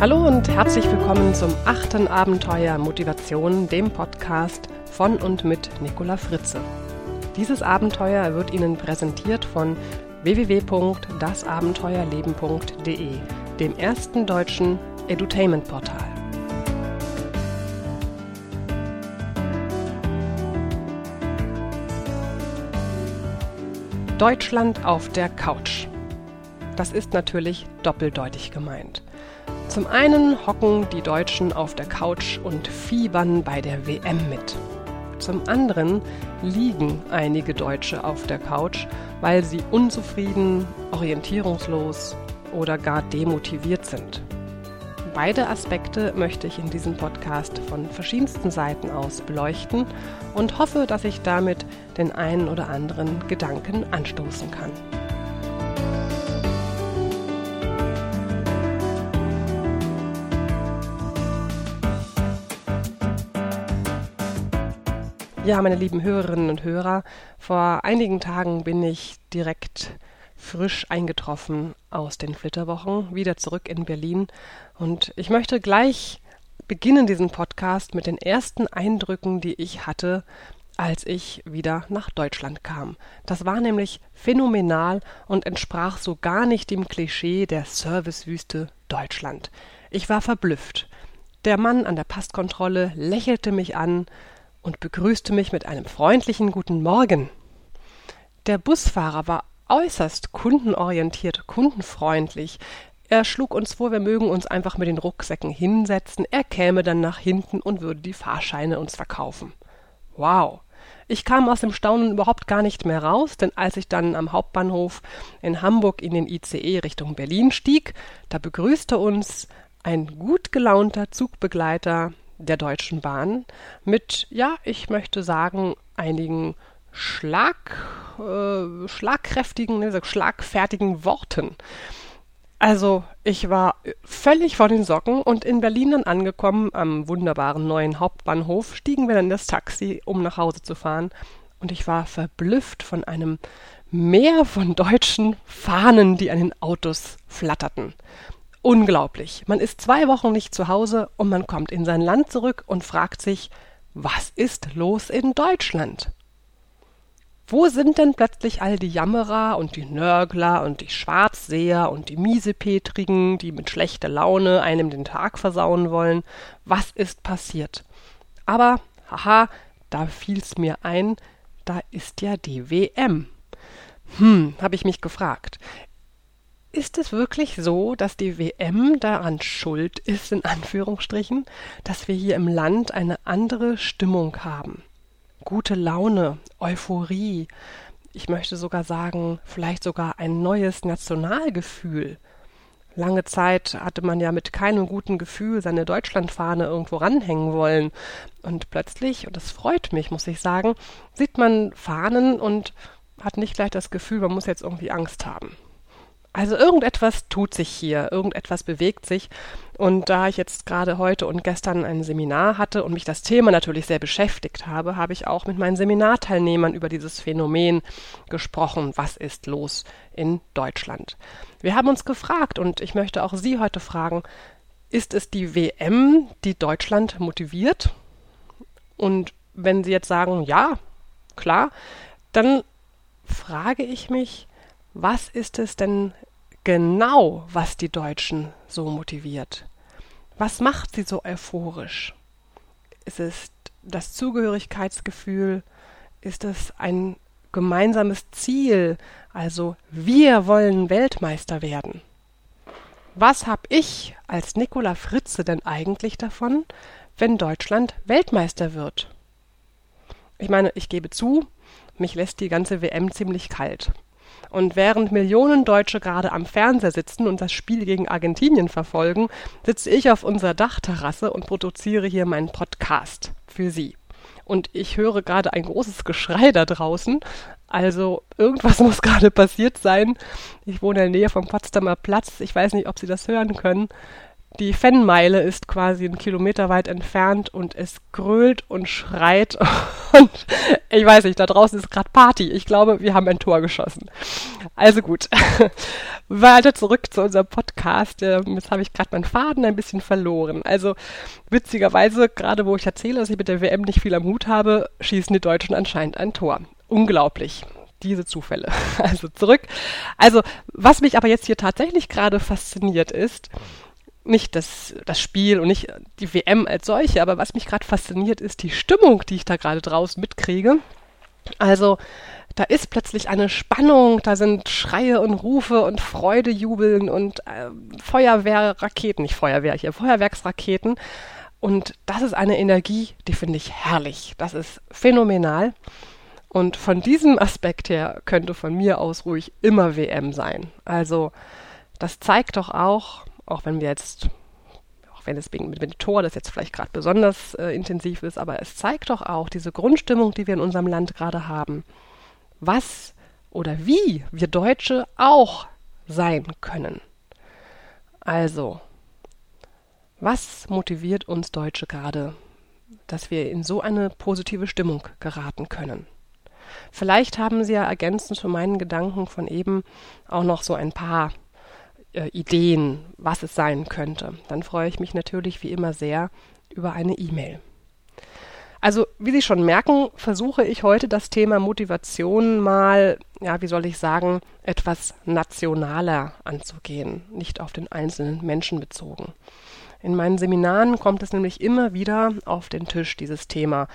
Hallo und herzlich willkommen zum achten Abenteuer Motivation, dem Podcast von und mit Nicola Fritze. Dieses Abenteuer wird Ihnen präsentiert von www.dasabenteuerleben.de, dem ersten deutschen Edutainment-Portal. Deutschland auf der Couch. Das ist natürlich doppeldeutig gemeint. Zum einen hocken die Deutschen auf der Couch und fiebern bei der WM mit. Zum anderen liegen einige Deutsche auf der Couch, weil sie unzufrieden, orientierungslos oder gar demotiviert sind. Beide Aspekte möchte ich in diesem Podcast von verschiedensten Seiten aus beleuchten und hoffe, dass ich damit den einen oder anderen Gedanken anstoßen kann. Ja, meine lieben Hörerinnen und Hörer, vor einigen Tagen bin ich direkt frisch eingetroffen aus den Flitterwochen, wieder zurück in Berlin. Und ich möchte gleich beginnen diesen Podcast mit den ersten Eindrücken, die ich hatte, als ich wieder nach Deutschland kam. Das war nämlich phänomenal und entsprach so gar nicht dem Klischee der Servicewüste Deutschland. Ich war verblüfft. Der Mann an der Passkontrolle lächelte mich an, und begrüßte mich mit einem freundlichen Guten Morgen. Der Busfahrer war äußerst kundenorientiert, kundenfreundlich. Er schlug uns vor, wir mögen uns einfach mit den Rucksäcken hinsetzen, er käme dann nach hinten und würde die Fahrscheine uns verkaufen. Wow. Ich kam aus dem Staunen überhaupt gar nicht mehr raus, denn als ich dann am Hauptbahnhof in Hamburg in den ICE Richtung Berlin stieg, da begrüßte uns ein gut gelaunter Zugbegleiter der Deutschen Bahn mit, ja, ich möchte sagen, einigen Schlag, äh, schlagkräftigen, ne, schlagfertigen Worten. Also, ich war völlig vor den Socken und in Berlin dann angekommen, am wunderbaren neuen Hauptbahnhof, stiegen wir dann das Taxi, um nach Hause zu fahren. Und ich war verblüfft von einem Meer von deutschen Fahnen, die an den Autos flatterten. Unglaublich. Man ist zwei Wochen nicht zu Hause und man kommt in sein Land zurück und fragt sich, was ist los in Deutschland? Wo sind denn plötzlich all die Jammerer und die Nörgler und die Schwarzseher und die Miesepetrigen, die mit schlechter Laune einem den Tag versauen wollen? Was ist passiert? Aber, haha, da fiel's mir ein, da ist ja die WM. Hm, habe ich mich gefragt. Ist es wirklich so, dass die WM daran schuld ist, in Anführungsstrichen, dass wir hier im Land eine andere Stimmung haben? Gute Laune, Euphorie, ich möchte sogar sagen, vielleicht sogar ein neues Nationalgefühl. Lange Zeit hatte man ja mit keinem guten Gefühl seine Deutschlandfahne irgendwo ranhängen wollen. Und plötzlich, und das freut mich, muss ich sagen, sieht man Fahnen und hat nicht gleich das Gefühl, man muss jetzt irgendwie Angst haben. Also irgendetwas tut sich hier, irgendetwas bewegt sich. Und da ich jetzt gerade heute und gestern ein Seminar hatte und mich das Thema natürlich sehr beschäftigt habe, habe ich auch mit meinen Seminarteilnehmern über dieses Phänomen gesprochen. Was ist los in Deutschland? Wir haben uns gefragt und ich möchte auch Sie heute fragen, ist es die WM, die Deutschland motiviert? Und wenn Sie jetzt sagen, ja, klar, dann frage ich mich, was ist es denn genau, was die Deutschen so motiviert? Was macht sie so euphorisch? Ist es das Zugehörigkeitsgefühl? Ist es ein gemeinsames Ziel? Also wir wollen Weltmeister werden. Was hab ich als Nicola Fritze denn eigentlich davon, wenn Deutschland Weltmeister wird? Ich meine, ich gebe zu, mich lässt die ganze WM ziemlich kalt. Und während Millionen Deutsche gerade am Fernseher sitzen und das Spiel gegen Argentinien verfolgen, sitze ich auf unserer Dachterrasse und produziere hier meinen Podcast für Sie. Und ich höre gerade ein großes Geschrei da draußen. Also irgendwas muss gerade passiert sein. Ich wohne in der Nähe vom Potsdamer Platz. Ich weiß nicht, ob Sie das hören können. Die Fennmeile ist quasi einen Kilometer weit entfernt und es grölt und schreit und ich weiß nicht, da draußen ist gerade Party. Ich glaube, wir haben ein Tor geschossen. Also gut. weiter zurück zu unserem Podcast. Ähm, jetzt habe ich gerade meinen Faden ein bisschen verloren. Also witzigerweise, gerade wo ich erzähle, dass ich mit der WM nicht viel am Hut habe, schießen die Deutschen anscheinend ein Tor. Unglaublich diese Zufälle. Also zurück. Also, was mich aber jetzt hier tatsächlich gerade fasziniert ist, nicht das, das Spiel und nicht die WM als solche, aber was mich gerade fasziniert, ist die Stimmung, die ich da gerade draußen mitkriege. Also, da ist plötzlich eine Spannung, da sind Schreie und Rufe und Freudejubeln und äh, Feuerwehrraketen, nicht Feuerwehr hier, Feuerwerksraketen. Und das ist eine Energie, die finde ich herrlich. Das ist phänomenal. Und von diesem Aspekt her könnte von mir aus ruhig immer WM sein. Also das zeigt doch auch, auch wenn wir jetzt, auch wenn es mit dem Tor das jetzt vielleicht gerade besonders äh, intensiv ist, aber es zeigt doch auch diese Grundstimmung, die wir in unserem Land gerade haben, was oder wie wir Deutsche auch sein können. Also, was motiviert uns Deutsche gerade, dass wir in so eine positive Stimmung geraten können? Vielleicht haben Sie ja ergänzend zu meinen Gedanken von eben auch noch so ein paar äh, Ideen, was es sein könnte. Dann freue ich mich natürlich wie immer sehr über eine E-Mail. Also, wie Sie schon merken, versuche ich heute das Thema Motivation mal, ja, wie soll ich sagen, etwas nationaler anzugehen, nicht auf den einzelnen Menschen bezogen. In meinen Seminaren kommt es nämlich immer wieder auf den Tisch, dieses Thema.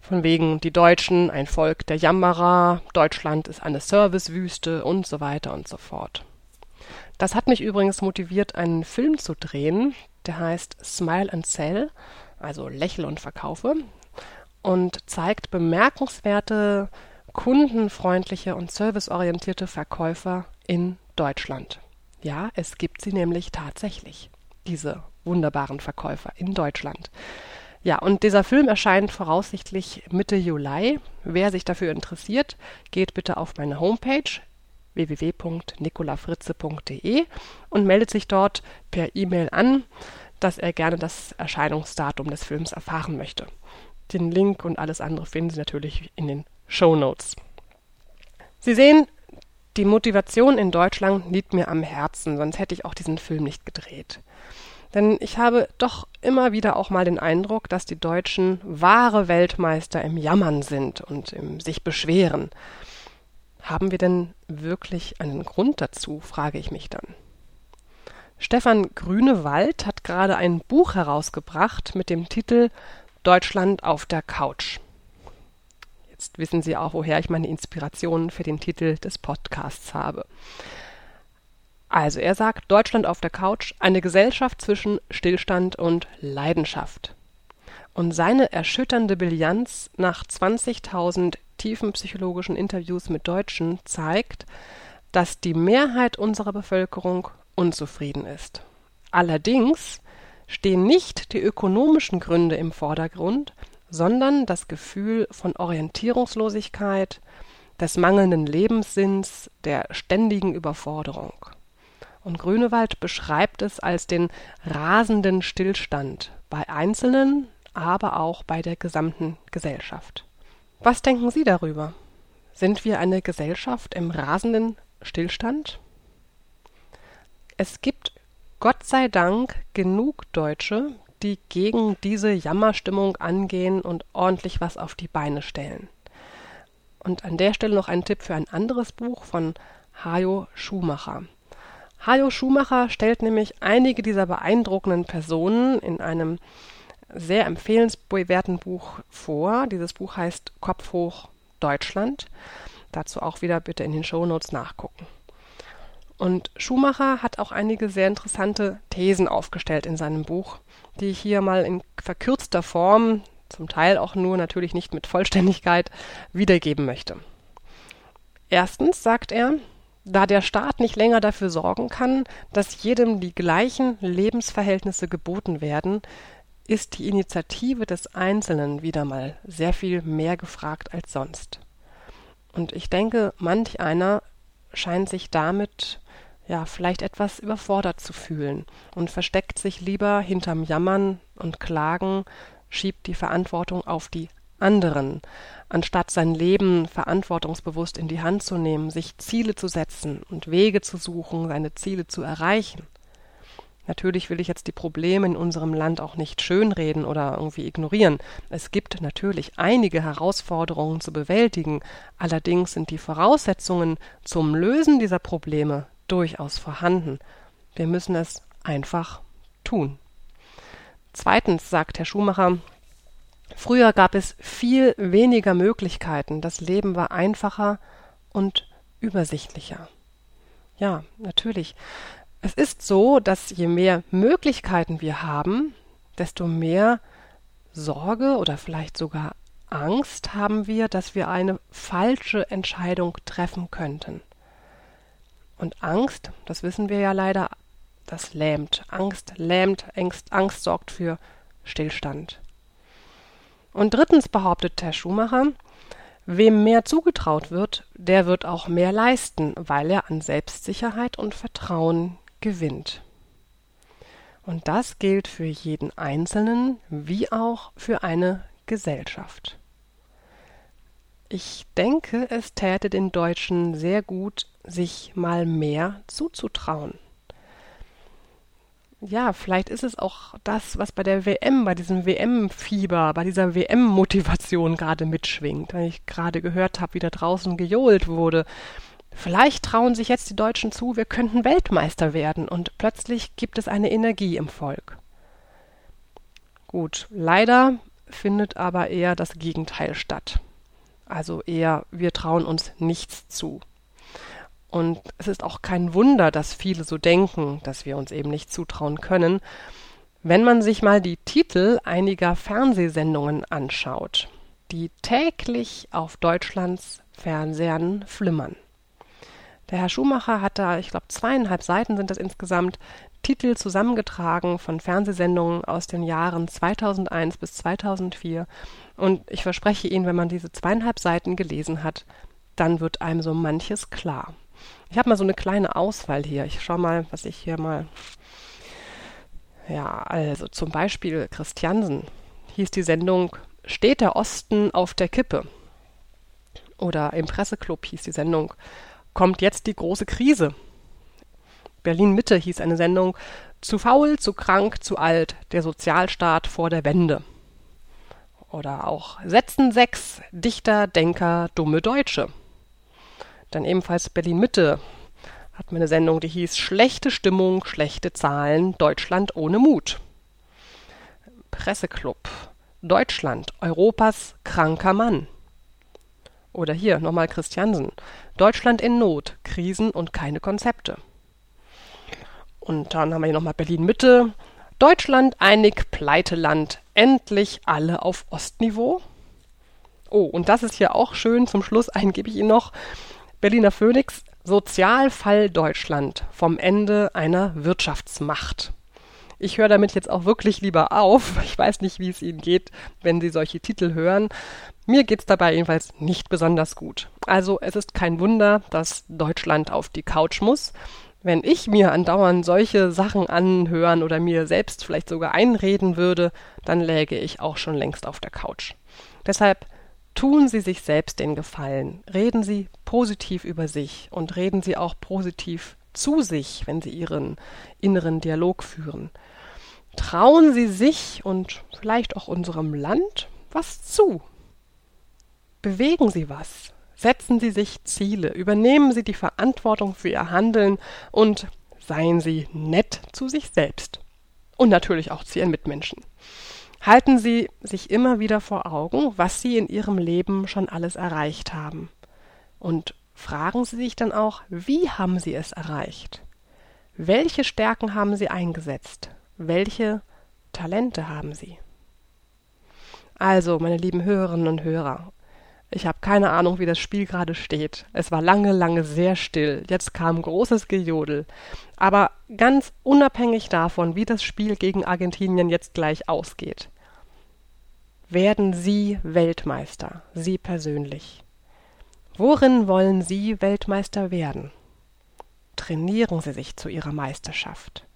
Von wegen die Deutschen, ein Volk der Jammerer, Deutschland ist eine Servicewüste und so weiter und so fort. Das hat mich übrigens motiviert, einen Film zu drehen, der heißt Smile and Sell, also Lächle und Verkaufe, und zeigt bemerkenswerte, kundenfreundliche und serviceorientierte Verkäufer in Deutschland. Ja, es gibt sie nämlich tatsächlich, diese wunderbaren Verkäufer in Deutschland. Ja, und dieser Film erscheint voraussichtlich Mitte Juli. Wer sich dafür interessiert, geht bitte auf meine Homepage www.nicolafritze.de und meldet sich dort per E-Mail an, dass er gerne das Erscheinungsdatum des Films erfahren möchte. Den Link und alles andere finden Sie natürlich in den Show Notes. Sie sehen, die Motivation in Deutschland liegt mir am Herzen, sonst hätte ich auch diesen Film nicht gedreht. Denn ich habe doch immer wieder auch mal den Eindruck, dass die Deutschen wahre Weltmeister im Jammern sind und im sich beschweren. Haben wir denn wirklich einen Grund dazu, frage ich mich dann. Stefan Grünewald hat gerade ein Buch herausgebracht mit dem Titel Deutschland auf der Couch. Jetzt wissen Sie auch, woher ich meine Inspirationen für den Titel des Podcasts habe. Also er sagt, Deutschland auf der Couch, eine Gesellschaft zwischen Stillstand und Leidenschaft. Und seine erschütternde Bilanz nach 20.000 tiefen psychologischen Interviews mit Deutschen zeigt, dass die Mehrheit unserer Bevölkerung unzufrieden ist. Allerdings stehen nicht die ökonomischen Gründe im Vordergrund, sondern das Gefühl von Orientierungslosigkeit, des mangelnden Lebenssinns, der ständigen Überforderung. Und Grünewald beschreibt es als den rasenden Stillstand bei Einzelnen, aber auch bei der gesamten Gesellschaft. Was denken Sie darüber? Sind wir eine Gesellschaft im rasenden Stillstand? Es gibt Gott sei Dank genug Deutsche, die gegen diese Jammerstimmung angehen und ordentlich was auf die Beine stellen. Und an der Stelle noch ein Tipp für ein anderes Buch von Hajo Schumacher. Hajo Schumacher stellt nämlich einige dieser beeindruckenden Personen in einem sehr empfehlenswerten Buch vor. Dieses Buch heißt Kopf hoch Deutschland. Dazu auch wieder bitte in den Shownotes nachgucken. Und Schumacher hat auch einige sehr interessante Thesen aufgestellt in seinem Buch, die ich hier mal in verkürzter Form, zum Teil auch nur natürlich nicht mit Vollständigkeit, wiedergeben möchte. Erstens sagt er, da der Staat nicht länger dafür sorgen kann, dass jedem die gleichen Lebensverhältnisse geboten werden, ist die Initiative des Einzelnen wieder mal sehr viel mehr gefragt als sonst. Und ich denke, manch einer scheint sich damit ja vielleicht etwas überfordert zu fühlen und versteckt sich lieber hinterm Jammern und Klagen, schiebt die Verantwortung auf die anderen, anstatt sein Leben verantwortungsbewusst in die Hand zu nehmen, sich Ziele zu setzen und Wege zu suchen, seine Ziele zu erreichen. Natürlich will ich jetzt die Probleme in unserem Land auch nicht schönreden oder irgendwie ignorieren. Es gibt natürlich einige Herausforderungen zu bewältigen, allerdings sind die Voraussetzungen zum Lösen dieser Probleme durchaus vorhanden. Wir müssen es einfach tun. Zweitens sagt Herr Schumacher, früher gab es viel weniger Möglichkeiten, das Leben war einfacher und übersichtlicher. Ja, natürlich. Es ist so, dass je mehr Möglichkeiten wir haben, desto mehr Sorge oder vielleicht sogar Angst haben wir, dass wir eine falsche Entscheidung treffen könnten. Und Angst, das wissen wir ja leider, das lähmt. Angst lähmt, Angst, Angst sorgt für Stillstand. Und drittens behauptet Herr Schumacher, wem mehr zugetraut wird, der wird auch mehr leisten, weil er an Selbstsicherheit und Vertrauen gewinnt. Und das gilt für jeden Einzelnen wie auch für eine Gesellschaft. Ich denke, es täte den Deutschen sehr gut, sich mal mehr zuzutrauen. Ja, vielleicht ist es auch das, was bei der WM, bei diesem WM-Fieber, bei dieser WM-Motivation gerade mitschwingt. Wenn ich gerade gehört habe, wie da draußen gejohlt wurde, Vielleicht trauen sich jetzt die Deutschen zu, wir könnten Weltmeister werden, und plötzlich gibt es eine Energie im Volk. Gut, leider findet aber eher das Gegenteil statt. Also eher, wir trauen uns nichts zu. Und es ist auch kein Wunder, dass viele so denken, dass wir uns eben nicht zutrauen können, wenn man sich mal die Titel einiger Fernsehsendungen anschaut, die täglich auf Deutschlands Fernsehern flimmern. Der Herr Schumacher hat da, ich glaube, zweieinhalb Seiten sind das insgesamt, Titel zusammengetragen von Fernsehsendungen aus den Jahren 2001 bis 2004. Und ich verspreche Ihnen, wenn man diese zweieinhalb Seiten gelesen hat, dann wird einem so manches klar. Ich habe mal so eine kleine Auswahl hier. Ich schaue mal, was ich hier mal. Ja, also zum Beispiel Christiansen hieß die Sendung Steht der Osten auf der Kippe? Oder im Presseclub hieß die Sendung kommt jetzt die große Krise. Berlin Mitte hieß eine Sendung Zu faul, zu krank, zu alt, der Sozialstaat vor der Wende. Oder auch Sätzen 6, Dichter, Denker, dumme Deutsche. Dann ebenfalls Berlin Mitte hat man eine Sendung, die hieß Schlechte Stimmung, schlechte Zahlen, Deutschland ohne Mut. Presseclub. Deutschland, Europas kranker Mann. Oder hier nochmal Christiansen. Deutschland in Not, Krisen und keine Konzepte. Und dann haben wir hier nochmal Berlin Mitte. Deutschland einig, Pleiteland, endlich alle auf Ostniveau. Oh, und das ist hier auch schön. Zum Schluss eingebe ich Ihnen noch. Berliner Phoenix, Sozialfall Deutschland vom Ende einer Wirtschaftsmacht. Ich höre damit jetzt auch wirklich lieber auf. Ich weiß nicht, wie es Ihnen geht, wenn Sie solche Titel hören. Mir geht's dabei jedenfalls nicht besonders gut. Also es ist kein Wunder, dass Deutschland auf die Couch muss. Wenn ich mir andauernd solche Sachen anhören oder mir selbst vielleicht sogar einreden würde, dann läge ich auch schon längst auf der Couch. Deshalb tun Sie sich selbst den Gefallen. Reden Sie positiv über sich und reden Sie auch positiv zu sich, wenn Sie Ihren inneren Dialog führen. Trauen Sie sich und vielleicht auch unserem Land was zu. Bewegen Sie was. Setzen Sie sich Ziele. Übernehmen Sie die Verantwortung für Ihr Handeln und seien Sie nett zu sich selbst. Und natürlich auch zu Ihren Mitmenschen. Halten Sie sich immer wieder vor Augen, was Sie in Ihrem Leben schon alles erreicht haben. Und fragen Sie sich dann auch, wie haben Sie es erreicht? Welche Stärken haben Sie eingesetzt? Welche Talente haben Sie? Also, meine lieben Hörerinnen und Hörer, ich habe keine Ahnung, wie das Spiel gerade steht. Es war lange, lange sehr still. Jetzt kam großes Gejodel. Aber ganz unabhängig davon, wie das Spiel gegen Argentinien jetzt gleich ausgeht, werden Sie Weltmeister, Sie persönlich. Worin wollen Sie Weltmeister werden? Trainieren Sie sich zu Ihrer Meisterschaft.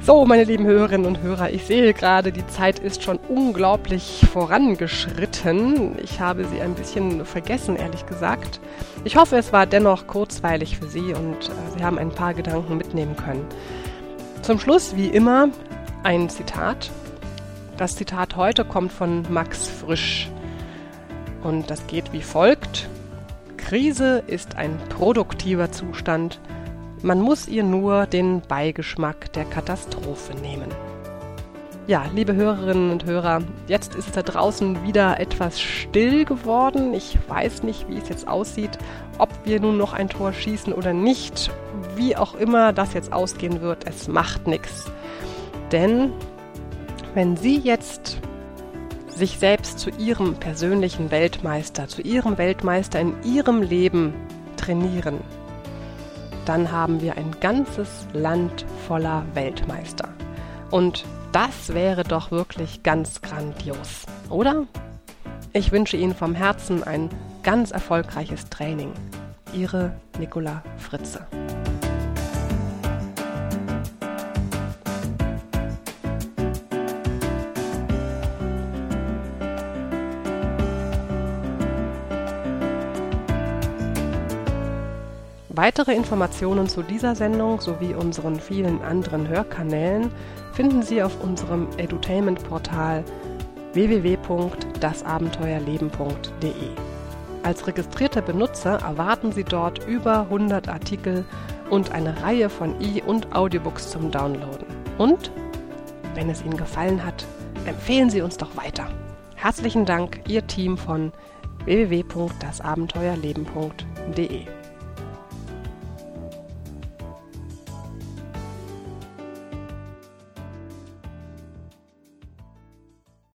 So, meine lieben Hörerinnen und Hörer, ich sehe gerade, die Zeit ist schon unglaublich vorangeschritten. Ich habe sie ein bisschen vergessen, ehrlich gesagt. Ich hoffe, es war dennoch kurzweilig für Sie und äh, Sie haben ein paar Gedanken mitnehmen können. Zum Schluss, wie immer, ein Zitat. Das Zitat heute kommt von Max Frisch und das geht wie folgt. Krise ist ein produktiver Zustand, man muss ihr nur den Beigeschmack der Katastrophe nehmen. Ja, liebe Hörerinnen und Hörer, jetzt ist es da draußen wieder etwas still geworden. Ich weiß nicht, wie es jetzt aussieht, ob wir nun noch ein Tor schießen oder nicht. Wie auch immer das jetzt ausgehen wird, es macht nichts. Denn wenn Sie jetzt sich selbst zu Ihrem persönlichen Weltmeister, zu Ihrem Weltmeister in Ihrem Leben trainieren, dann haben wir ein ganzes Land voller Weltmeister. Und das wäre doch wirklich ganz grandios, oder? Ich wünsche Ihnen vom Herzen ein ganz erfolgreiches Training. Ihre Nicola Fritze. Weitere Informationen zu dieser Sendung sowie unseren vielen anderen Hörkanälen finden Sie auf unserem Edutainment-Portal www.dasabenteuerleben.de. Als registrierter Benutzer erwarten Sie dort über 100 Artikel und eine Reihe von E- und Audiobooks zum Downloaden. Und, wenn es Ihnen gefallen hat, empfehlen Sie uns doch weiter. Herzlichen Dank, Ihr Team von www.dasabenteuerleben.de.